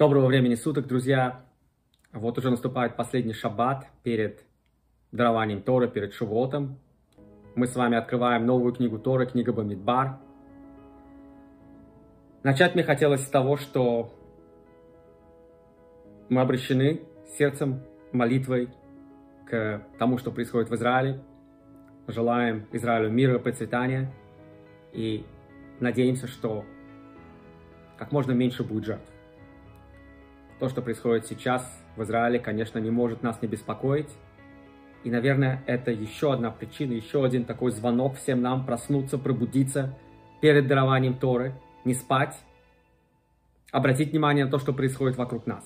Доброго времени суток, друзья. Вот уже наступает последний шаббат перед дарованием Торы, перед Шивотом. Мы с вами открываем новую книгу Торы, книга Бамидбар. Начать мне хотелось с того, что мы обращены сердцем, молитвой к тому, что происходит в Израиле. Желаем Израилю мира, процветания и надеемся, что как можно меньше будет жертв. То, что происходит сейчас в Израиле, конечно, не может нас не беспокоить. И, наверное, это еще одна причина, еще один такой звонок всем нам проснуться, пробудиться перед дарованием Торы, не спать, обратить внимание на то, что происходит вокруг нас.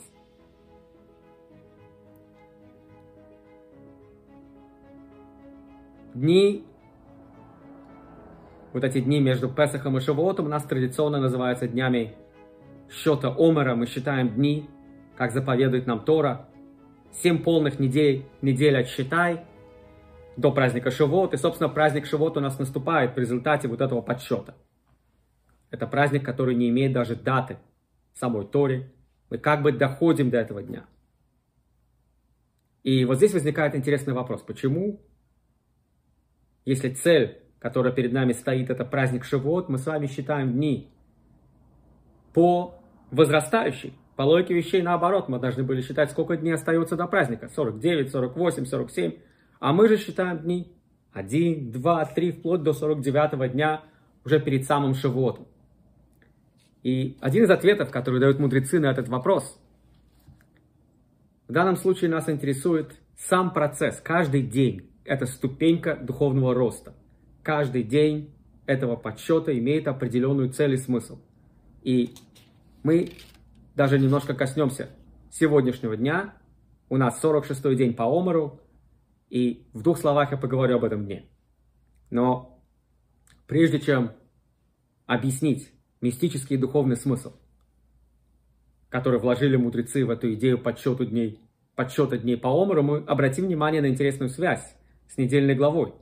Дни, вот эти дни между Песахом и Шавуотом у нас традиционно называются днями счета Омера. Мы считаем дни, как заповедует нам Тора. Семь полных недель, недель отсчитай до праздника Шивот. И, собственно, праздник Шивот у нас наступает в результате вот этого подсчета. Это праздник, который не имеет даже даты самой Торе. Мы как бы доходим до этого дня. И вот здесь возникает интересный вопрос. Почему, если цель, которая перед нами стоит, это праздник Шивот, мы с вами считаем дни по возрастающей? По логике вещей наоборот, мы должны были считать, сколько дней остается до праздника. 49, 48, 47. А мы же считаем дни 1, 2, 3, вплоть до 49 дня уже перед самым Шивотом. И один из ответов, который дают мудрецы на этот вопрос, в данном случае нас интересует сам процесс. Каждый день – это ступенька духовного роста. Каждый день этого подсчета имеет определенную цель и смысл. И мы даже немножко коснемся сегодняшнего дня. У нас 46-й день по Омару, и в двух словах я поговорю об этом дне. Но прежде чем объяснить мистический и духовный смысл, который вложили мудрецы в эту идею подсчета дней, подсчета дней по Омару, мы обратим внимание на интересную связь с недельной главой.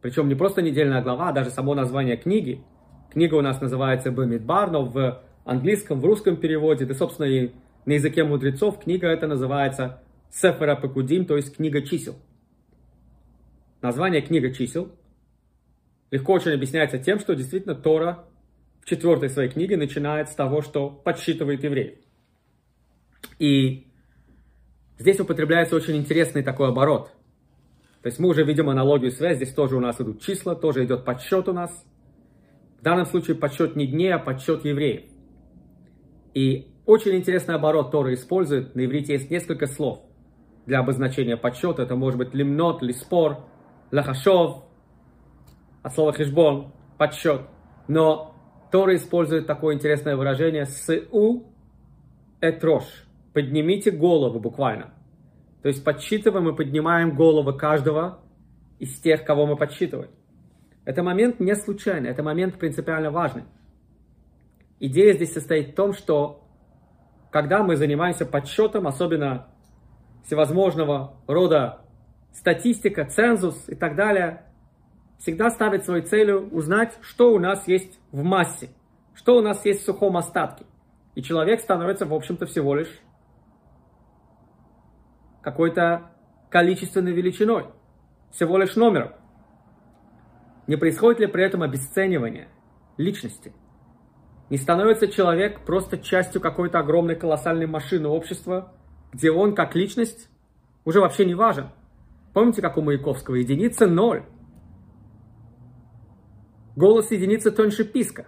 Причем не просто недельная глава, а даже само название книги. Книга у нас называется Бамидбар, но в английском, в русском переводе, да, собственно, и на языке мудрецов книга эта называется Сефера Пекудим, то есть книга чисел. Название книга чисел легко очень объясняется тем, что действительно Тора в четвертой своей книге начинает с того, что подсчитывает евреев. И здесь употребляется очень интересный такой оборот. То есть мы уже видим аналогию связь, здесь тоже у нас идут числа, тоже идет подсчет у нас. В данном случае подсчет не дней, а подсчет евреев. И очень интересный оборот Тора использует. На иврите есть несколько слов для обозначения подсчета. Это может быть лимнот, лиспор, лахашов, от слова хешбон, подсчет. Но Тора использует такое интересное выражение «сыу этрош». Поднимите голову буквально. То есть подсчитываем и поднимаем головы каждого из тех, кого мы подсчитываем. Это момент не случайный, это момент принципиально важный. Идея здесь состоит в том, что когда мы занимаемся подсчетом, особенно всевозможного рода статистика, цензус и так далее, всегда ставит своей целью узнать, что у нас есть в массе, что у нас есть в сухом остатке. И человек становится, в общем-то, всего лишь какой-то количественной величиной, всего лишь номером. Не происходит ли при этом обесценивание личности? Не становится человек просто частью какой-то огромной колоссальной машины общества, где он как личность уже вообще не важен. Помните, как у Маяковского? Единица ноль. Голос единицы тоньше писка.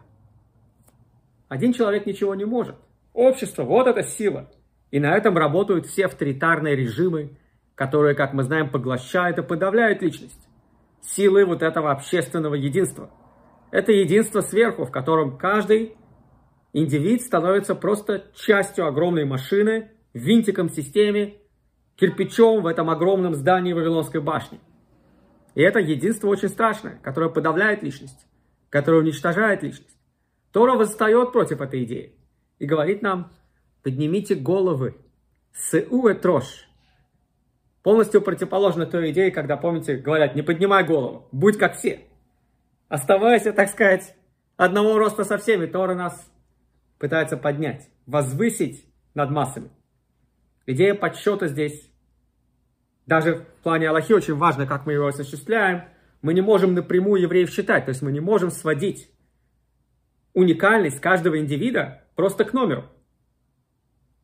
Один человек ничего не может. Общество, вот эта сила. И на этом работают все авторитарные режимы, которые, как мы знаем, поглощают и подавляют личность. Силы вот этого общественного единства. Это единство сверху, в котором каждый индивид становится просто частью огромной машины, винтиком в системе, кирпичом в этом огромном здании Вавилонской башни. И это единство очень страшное, которое подавляет личность, которое уничтожает личность. Тора восстает против этой идеи и говорит нам, поднимите головы, сыуэ трош. Полностью противоположно той идее, когда, помните, говорят, не поднимай голову, будь как все. Оставайся, так сказать, одного роста со всеми. Тора нас пытается поднять, возвысить над массами. Идея подсчета здесь, даже в плане Аллахи очень важно, как мы его осуществляем. Мы не можем напрямую евреев считать, то есть мы не можем сводить уникальность каждого индивида просто к номеру.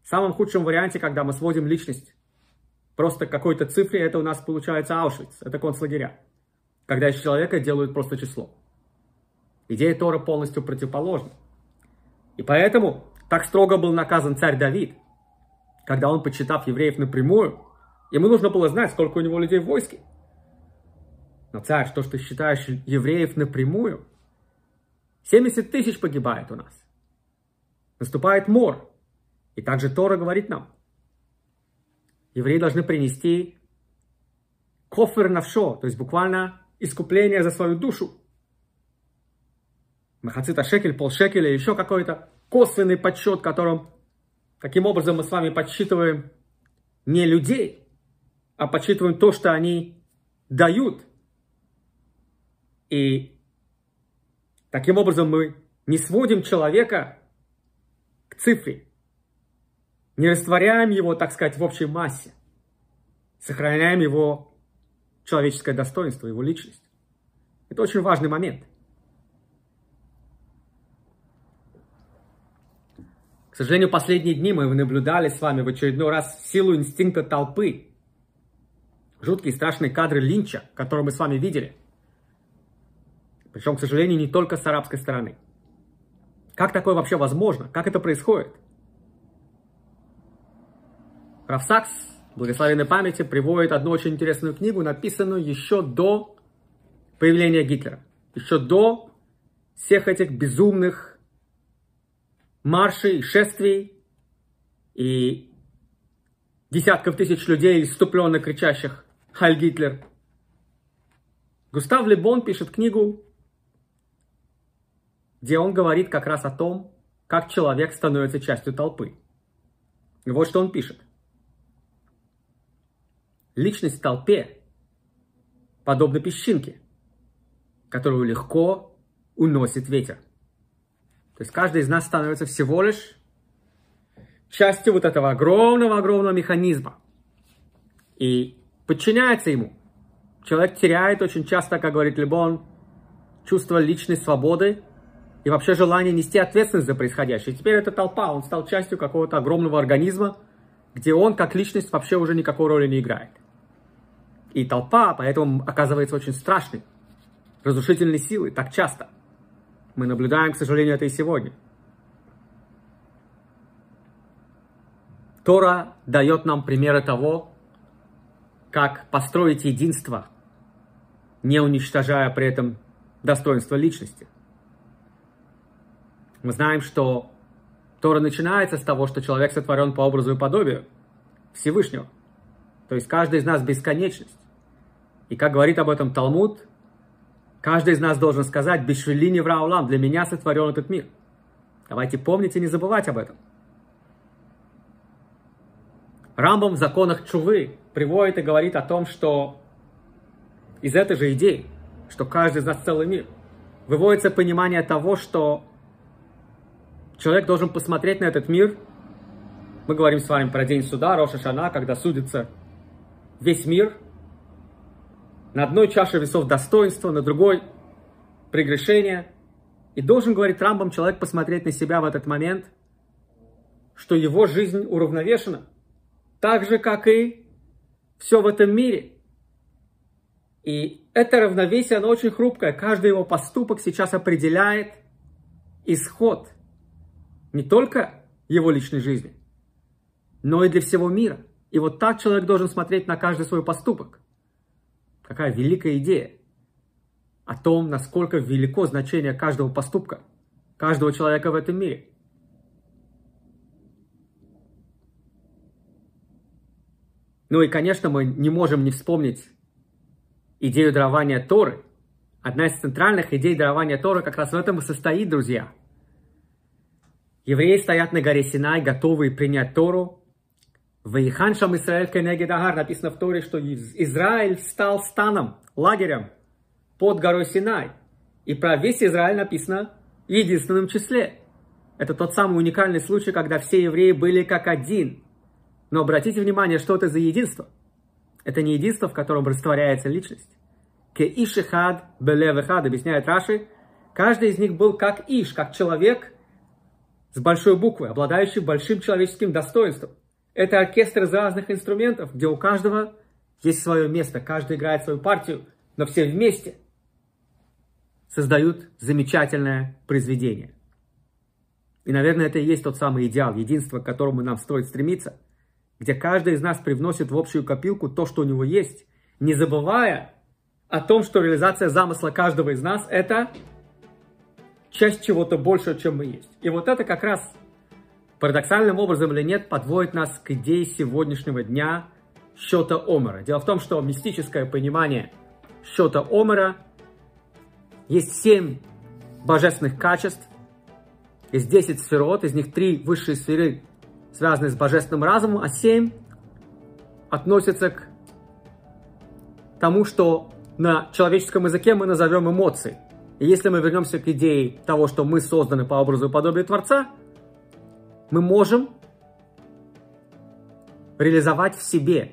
В самом худшем варианте, когда мы сводим личность просто к какой-то цифре, это у нас получается Аушвиц, это концлагеря. Когда из человека делают просто число. Идея Тора полностью противоположна. И поэтому так строго был наказан царь Давид, когда он, почитав евреев напрямую, ему нужно было знать, сколько у него людей в войске. Но царь, то, что ты считаешь евреев напрямую, 70 тысяч погибает у нас. Наступает мор. И также Тора говорит нам, евреи должны принести кофер навшо, то есть буквально искупление за свою душу. Махацита шекель, полшекеля, еще какой-то косвенный подсчет, которым, таким образом мы с вами подсчитываем не людей, а подсчитываем то, что они дают. И таким образом мы не сводим человека к цифре, не растворяем его, так сказать, в общей массе, сохраняем его человеческое достоинство, его личность. Это очень важный момент. Сожалению, последние дни мы наблюдали с вами в очередной раз силу инстинкта толпы. Жуткие страшные кадры линча, которые мы с вами видели. Причем, к сожалению, не только с арабской стороны. Как такое вообще возможно? Как это происходит? Рафсакс, благословенной памяти, приводит одну очень интересную книгу, написанную еще до появления Гитлера. Еще до всех этих безумных маршей шествий и десятков тысяч людей, иступленно кричащих «Халь Гитлер!». Густав Лебон пишет книгу, где он говорит как раз о том, как человек становится частью толпы. И вот что он пишет. Личность в толпе подобна песчинке, которую легко уносит ветер. То есть каждый из нас становится всего лишь частью вот этого огромного-огромного механизма. И подчиняется ему. Человек теряет очень часто, как говорит Лебон, чувство личной свободы и вообще желание нести ответственность за происходящее. И теперь эта толпа, он стал частью какого-то огромного организма, где он как личность вообще уже никакой роли не играет. И толпа поэтому оказывается очень страшной, разрушительной силой так часто – мы наблюдаем, к сожалению, это и сегодня. Тора дает нам примеры того, как построить единство, не уничтожая при этом достоинство личности. Мы знаем, что Тора начинается с того, что человек сотворен по образу и подобию Всевышнего. То есть каждый из нас бесконечность. И как говорит об этом Талмуд, Каждый из нас должен сказать, «Бешвелини враулам, для меня сотворен этот мир». Давайте помнить и не забывать об этом. Рамбом в законах Чувы приводит и говорит о том, что из этой же идеи, что каждый из нас целый мир, выводится понимание того, что человек должен посмотреть на этот мир. Мы говорим с вами про день суда, Роша Шана, когда судится весь мир – на одной чаше весов достоинство, на другой прегрешение. И должен, говорит Рамбам, человек посмотреть на себя в этот момент, что его жизнь уравновешена, так же, как и все в этом мире. И это равновесие, оно очень хрупкое. Каждый его поступок сейчас определяет исход не только его личной жизни, но и для всего мира. И вот так человек должен смотреть на каждый свой поступок какая великая идея о том, насколько велико значение каждого поступка, каждого человека в этом мире. Ну и, конечно, мы не можем не вспомнить идею дарования Торы. Одна из центральных идей дарования Торы как раз в этом и состоит, друзья. Евреи стоят на горе Синай, готовые принять Тору, Вейхан Шам Исраэль Кенегед Агар написано в Торе, что Израиль стал станом, лагерем под горой Синай. И про весь Израиль написано в единственном числе. Это тот самый уникальный случай, когда все евреи были как один. Но обратите внимание, что это за единство. Это не единство, в котором растворяется личность. Ке ишихад белевехад, объясняет Раши, каждый из них был как иш, как человек с большой буквы, обладающий большим человеческим достоинством. Это оркестр из разных инструментов, где у каждого есть свое место, каждый играет свою партию, но все вместе создают замечательное произведение. И, наверное, это и есть тот самый идеал, единство, к которому нам стоит стремиться, где каждый из нас привносит в общую копилку то, что у него есть, не забывая о том, что реализация замысла каждого из нас – это часть чего-то большего, чем мы есть. И вот это как раз парадоксальным образом или нет подводит нас к идее сегодняшнего дня счета Омера. Дело в том, что мистическое понимание счета Омера есть семь божественных качеств, есть 10 сферот, из них три высшие сферы связаны с божественным разумом, а семь относятся к тому, что на человеческом языке мы назовем эмоции. И если мы вернемся к идее того, что мы созданы по образу и подобию Творца, мы можем реализовать в себе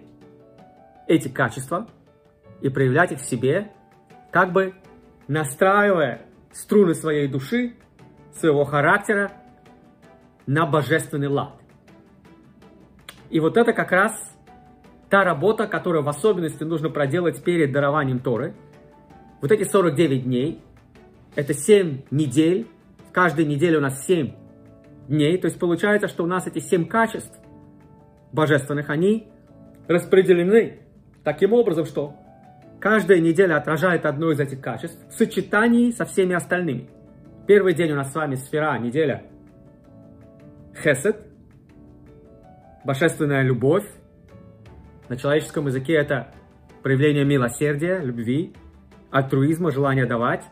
эти качества и проявлять их в себе, как бы настраивая струны своей души, своего характера на божественный лад. И вот это как раз та работа, которую в особенности нужно проделать перед дарованием Торы. Вот эти 49 дней, это 7 недель, в каждой неделе у нас 7 дней, то есть получается, что у нас эти 7 качеств божественных, они распределены таким образом, что каждая неделя отражает одно из этих качеств в сочетании со всеми остальными. Первый день у нас с вами сфера, неделя Хесед, божественная любовь, на человеческом языке это проявление милосердия, любви, альтруизма, желания давать.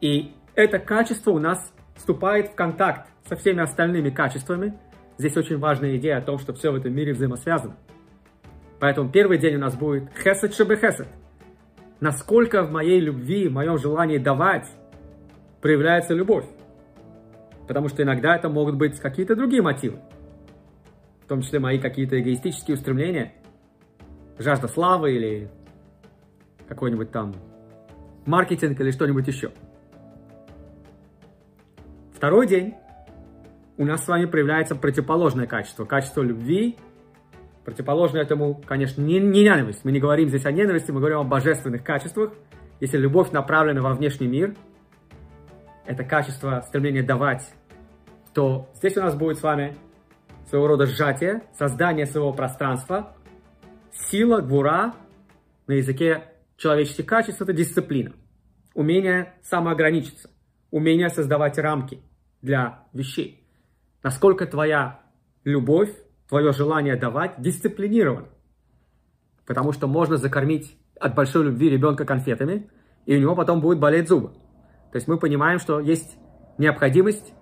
И это качество у нас вступает в контакт со всеми остальными качествами. Здесь очень важная идея о том, что все в этом мире взаимосвязано. Поэтому первый день у нас будет хесед шебе хесед. Насколько в моей любви, в моем желании давать проявляется любовь. Потому что иногда это могут быть какие-то другие мотивы том числе мои какие-то эгоистические устремления, жажда славы или какой-нибудь там маркетинг или что-нибудь еще. Второй день у нас с вами проявляется противоположное качество, качество любви, противоположное этому, конечно, не, не ненависть. Мы не говорим здесь о ненависти, мы говорим о божественных качествах. Если любовь направлена во внешний мир, это качество стремления давать, то здесь у нас будет с вами своего рода сжатие, создание своего пространства, сила, гвура, на языке человеческих качеств – это дисциплина, умение самоограничиться, умение создавать рамки для вещей. Насколько твоя любовь, твое желание давать дисциплинировано. Потому что можно закормить от большой любви ребенка конфетами, и у него потом будет болеть зубы. То есть мы понимаем, что есть необходимость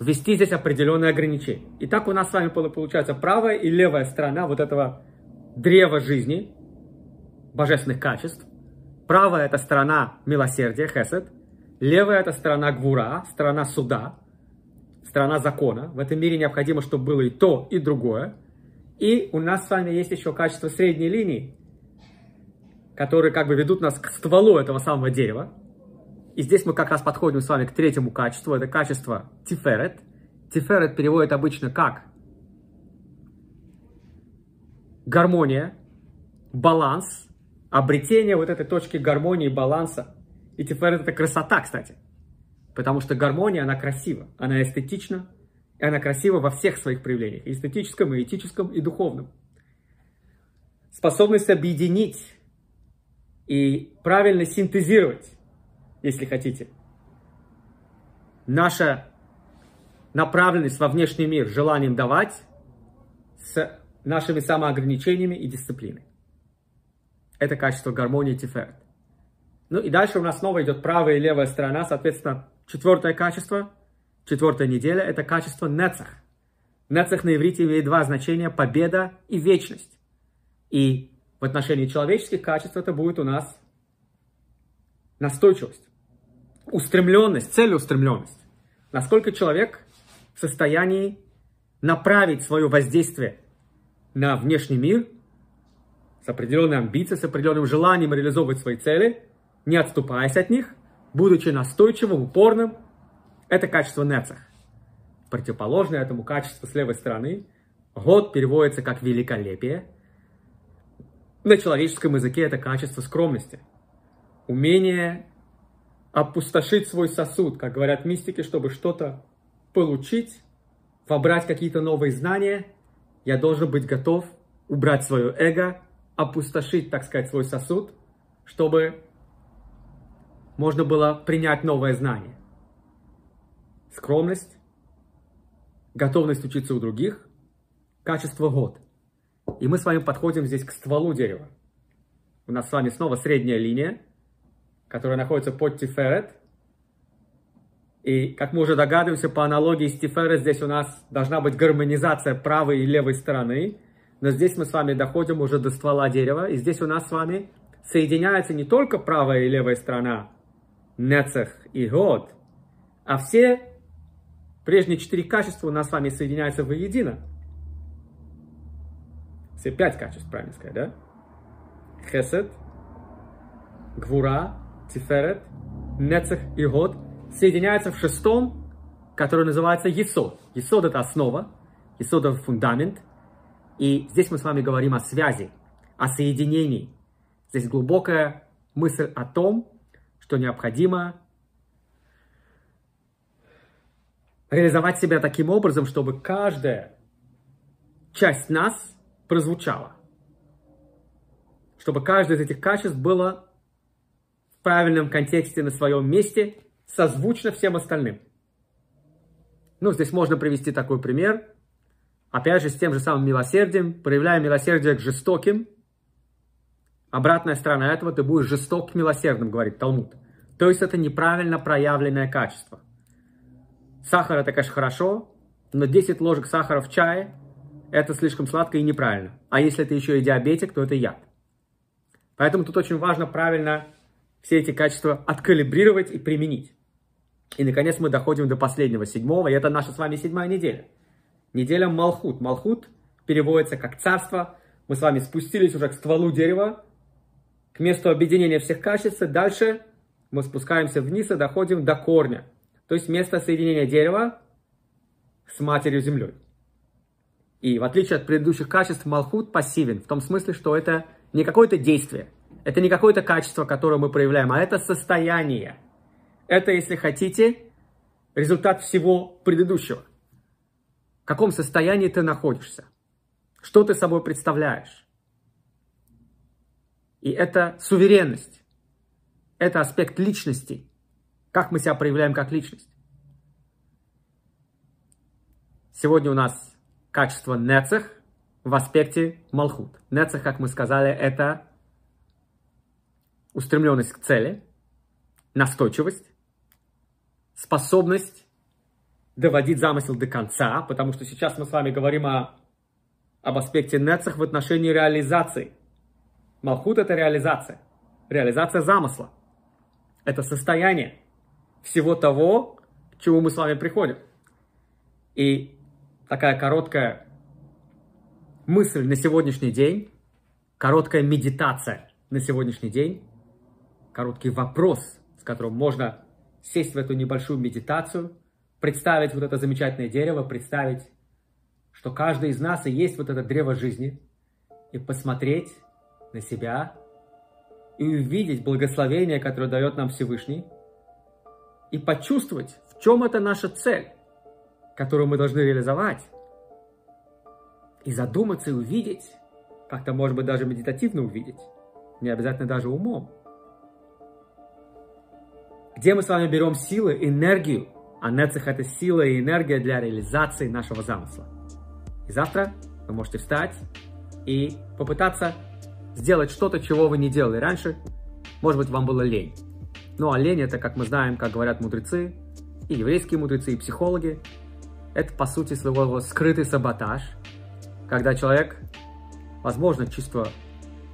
ввести здесь определенные ограничения. И так у нас с вами получается правая и левая сторона вот этого древа жизни, божественных качеств. Правая – это сторона милосердия, хесед. Левая – это сторона гвура, сторона суда, сторона закона. В этом мире необходимо, чтобы было и то, и другое. И у нас с вами есть еще качество средней линии, которые как бы ведут нас к стволу этого самого дерева. И здесь мы как раз подходим с вами к третьему качеству. Это качество тиферет. Тиферет переводит обычно как гармония, баланс, обретение вот этой точки гармонии, баланса. И тиферет это красота, кстати. Потому что гармония, она красива, она эстетична, и она красива во всех своих проявлениях. И эстетическом, и этическом, и духовном. Способность объединить и правильно синтезировать если хотите. Наша направленность во внешний мир желанием давать с нашими самоограничениями и дисциплиной. Это качество гармонии Тиферет. Ну и дальше у нас снова идет правая и левая сторона, соответственно, четвертое качество, четвертая неделя, это качество Нецах. Нецах на иврите имеет два значения – победа и вечность. И в отношении человеческих качеств это будет у нас настойчивость устремленность, целеустремленность. насколько человек в состоянии направить свое воздействие на внешний мир с определенной амбицией, с определенным желанием реализовывать свои цели, не отступаясь от них, будучи настойчивым, упорным. Это качество нецах. Противоположное этому качеству с левой стороны. Год переводится как великолепие. На человеческом языке это качество скромности. Умение опустошить свой сосуд, как говорят мистики, чтобы что-то получить, вобрать какие-то новые знания, я должен быть готов убрать свое эго, опустошить, так сказать, свой сосуд, чтобы можно было принять новое знание. Скромность, готовность учиться у других, качество год. И мы с вами подходим здесь к стволу дерева. У нас с вами снова средняя линия, которая находится под Тиферет. И, как мы уже догадываемся, по аналогии с Тиферет, здесь у нас должна быть гармонизация правой и левой стороны. Но здесь мы с вами доходим уже до ствола дерева. И здесь у нас с вами соединяется не только правая и левая сторона, Нецех и Год, а все прежние четыре качества у нас с вами соединяются воедино. Все пять качеств, правильно сказать, да? Хесед, Гвура, Тиферет, Нецех и Год соединяются в шестом, который называется Есод. Есод – это основа, Есод – это фундамент. И здесь мы с вами говорим о связи, о соединении. Здесь глубокая мысль о том, что необходимо реализовать себя таким образом, чтобы каждая часть нас прозвучала. Чтобы каждое из этих качеств было в правильном контексте на своем месте, созвучно всем остальным. Ну, здесь можно привести такой пример. Опять же, с тем же самым милосердием. Проявляя милосердие к жестоким, обратная сторона этого, ты будешь жесток к милосердным, говорит Талмуд. То есть это неправильно проявленное качество. Сахар это, конечно, хорошо, но 10 ложек сахара в чае – это слишком сладко и неправильно. А если ты еще и диабетик, то это яд. Поэтому тут очень важно правильно все эти качества откалибрировать и применить. И, наконец, мы доходим до последнего, седьмого, и это наша с вами седьмая неделя. Неделя Малхут. Малхут переводится как царство. Мы с вами спустились уже к стволу дерева, к месту объединения всех качеств. Дальше мы спускаемся вниз и доходим до корня. То есть место соединения дерева с матерью землей. И в отличие от предыдущих качеств, Малхут пассивен, в том смысле, что это не какое-то действие, это не какое-то качество, которое мы проявляем, а это состояние. Это, если хотите, результат всего предыдущего. В каком состоянии ты находишься? Что ты собой представляешь? И это суверенность. Это аспект личности. Как мы себя проявляем как личность. Сегодня у нас качество нецех в аспекте малхут. Нецех, как мы сказали, это устремленность к цели, настойчивость, способность доводить замысел до конца, потому что сейчас мы с вами говорим о, об аспекте нецех в отношении реализации. Малхут – это реализация, реализация замысла. Это состояние всего того, к чему мы с вами приходим. И такая короткая мысль на сегодняшний день, короткая медитация на сегодняшний день, короткий вопрос, с которым можно сесть в эту небольшую медитацию, представить вот это замечательное дерево, представить, что каждый из нас и есть вот это древо жизни, и посмотреть на себя, и увидеть благословение, которое дает нам Всевышний, и почувствовать, в чем это наша цель, которую мы должны реализовать, и задуматься и увидеть, как-то, может быть, даже медитативно увидеть, не обязательно даже умом, где мы с вами берем силы, энергию, а Нецех это сила и энергия для реализации нашего замысла. И завтра вы можете встать и попытаться сделать что-то, чего вы не делали раньше. Может быть, вам было лень. Ну а лень это, как мы знаем, как говорят мудрецы, и еврейские мудрецы, и психологи, это по сути своего скрытый саботаж, когда человек, возможно, чувство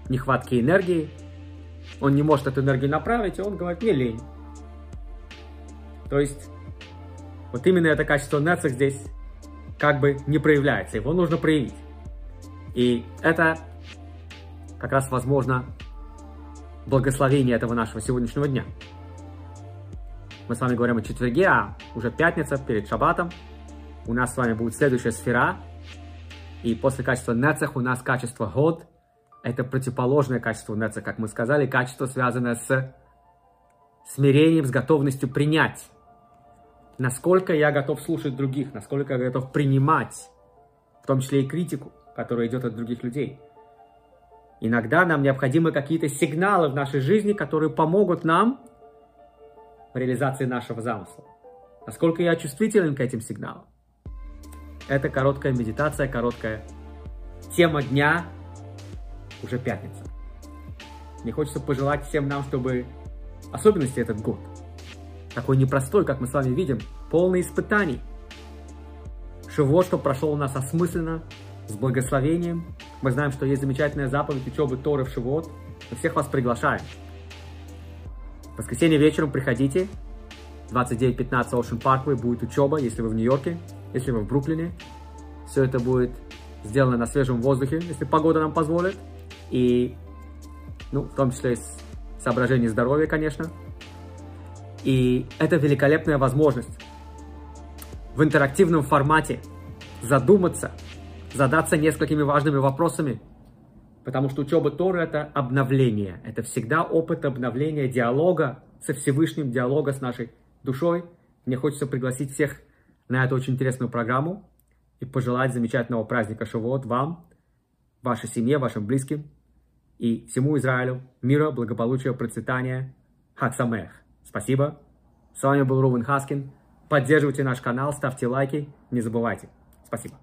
нехватки энергии, он не может эту энергию направить, и он говорит, мне лень. То есть вот именно это качество Нецех здесь как бы не проявляется. Его нужно проявить. И это как раз возможно благословение этого нашего сегодняшнего дня. Мы с вами говорим о четверге, а уже пятница перед шаббатом. У нас с вами будет следующая сфера. И после качества нецех у нас качество год. Это противоположное качество нецех, как мы сказали, качество, связанное с смирением, с готовностью принять. Насколько я готов слушать других, насколько я готов принимать, в том числе и критику, которая идет от других людей. Иногда нам необходимы какие-то сигналы в нашей жизни, которые помогут нам в реализации нашего замысла. Насколько я чувствителен к этим сигналам. Это короткая медитация, короткая тема дня, уже пятница. Мне хочется пожелать всем нам, чтобы особенности этот год, такой непростой, как мы с вами видим, полный испытаний, Шивот, что прошел у нас осмысленно, с благословением. Мы знаем, что есть замечательная заповедь учебы Торы в Шивот. Мы всех вас приглашаем. В воскресенье вечером приходите. 29.15 Ocean Parkway будет учеба, если вы в Нью-Йорке, если вы в Бруклине. Все это будет сделано на свежем воздухе, если погода нам позволит. И, ну, в том числе из соображений здоровья, конечно. И это великолепная возможность в интерактивном формате задуматься, задаться несколькими важными вопросами, Потому что учеба Торы – это обновление. Это всегда опыт обновления диалога со Всевышним, диалога с нашей душой. Мне хочется пригласить всех на эту очень интересную программу и пожелать замечательного праздника Шавуот вам, вашей семье, вашим близким и всему Израилю мира, благополучия, процветания. Хаксамех. Спасибо. С вами был Рувен Хаскин. Поддерживайте наш канал, ставьте лайки, не забывайте. Спасибо.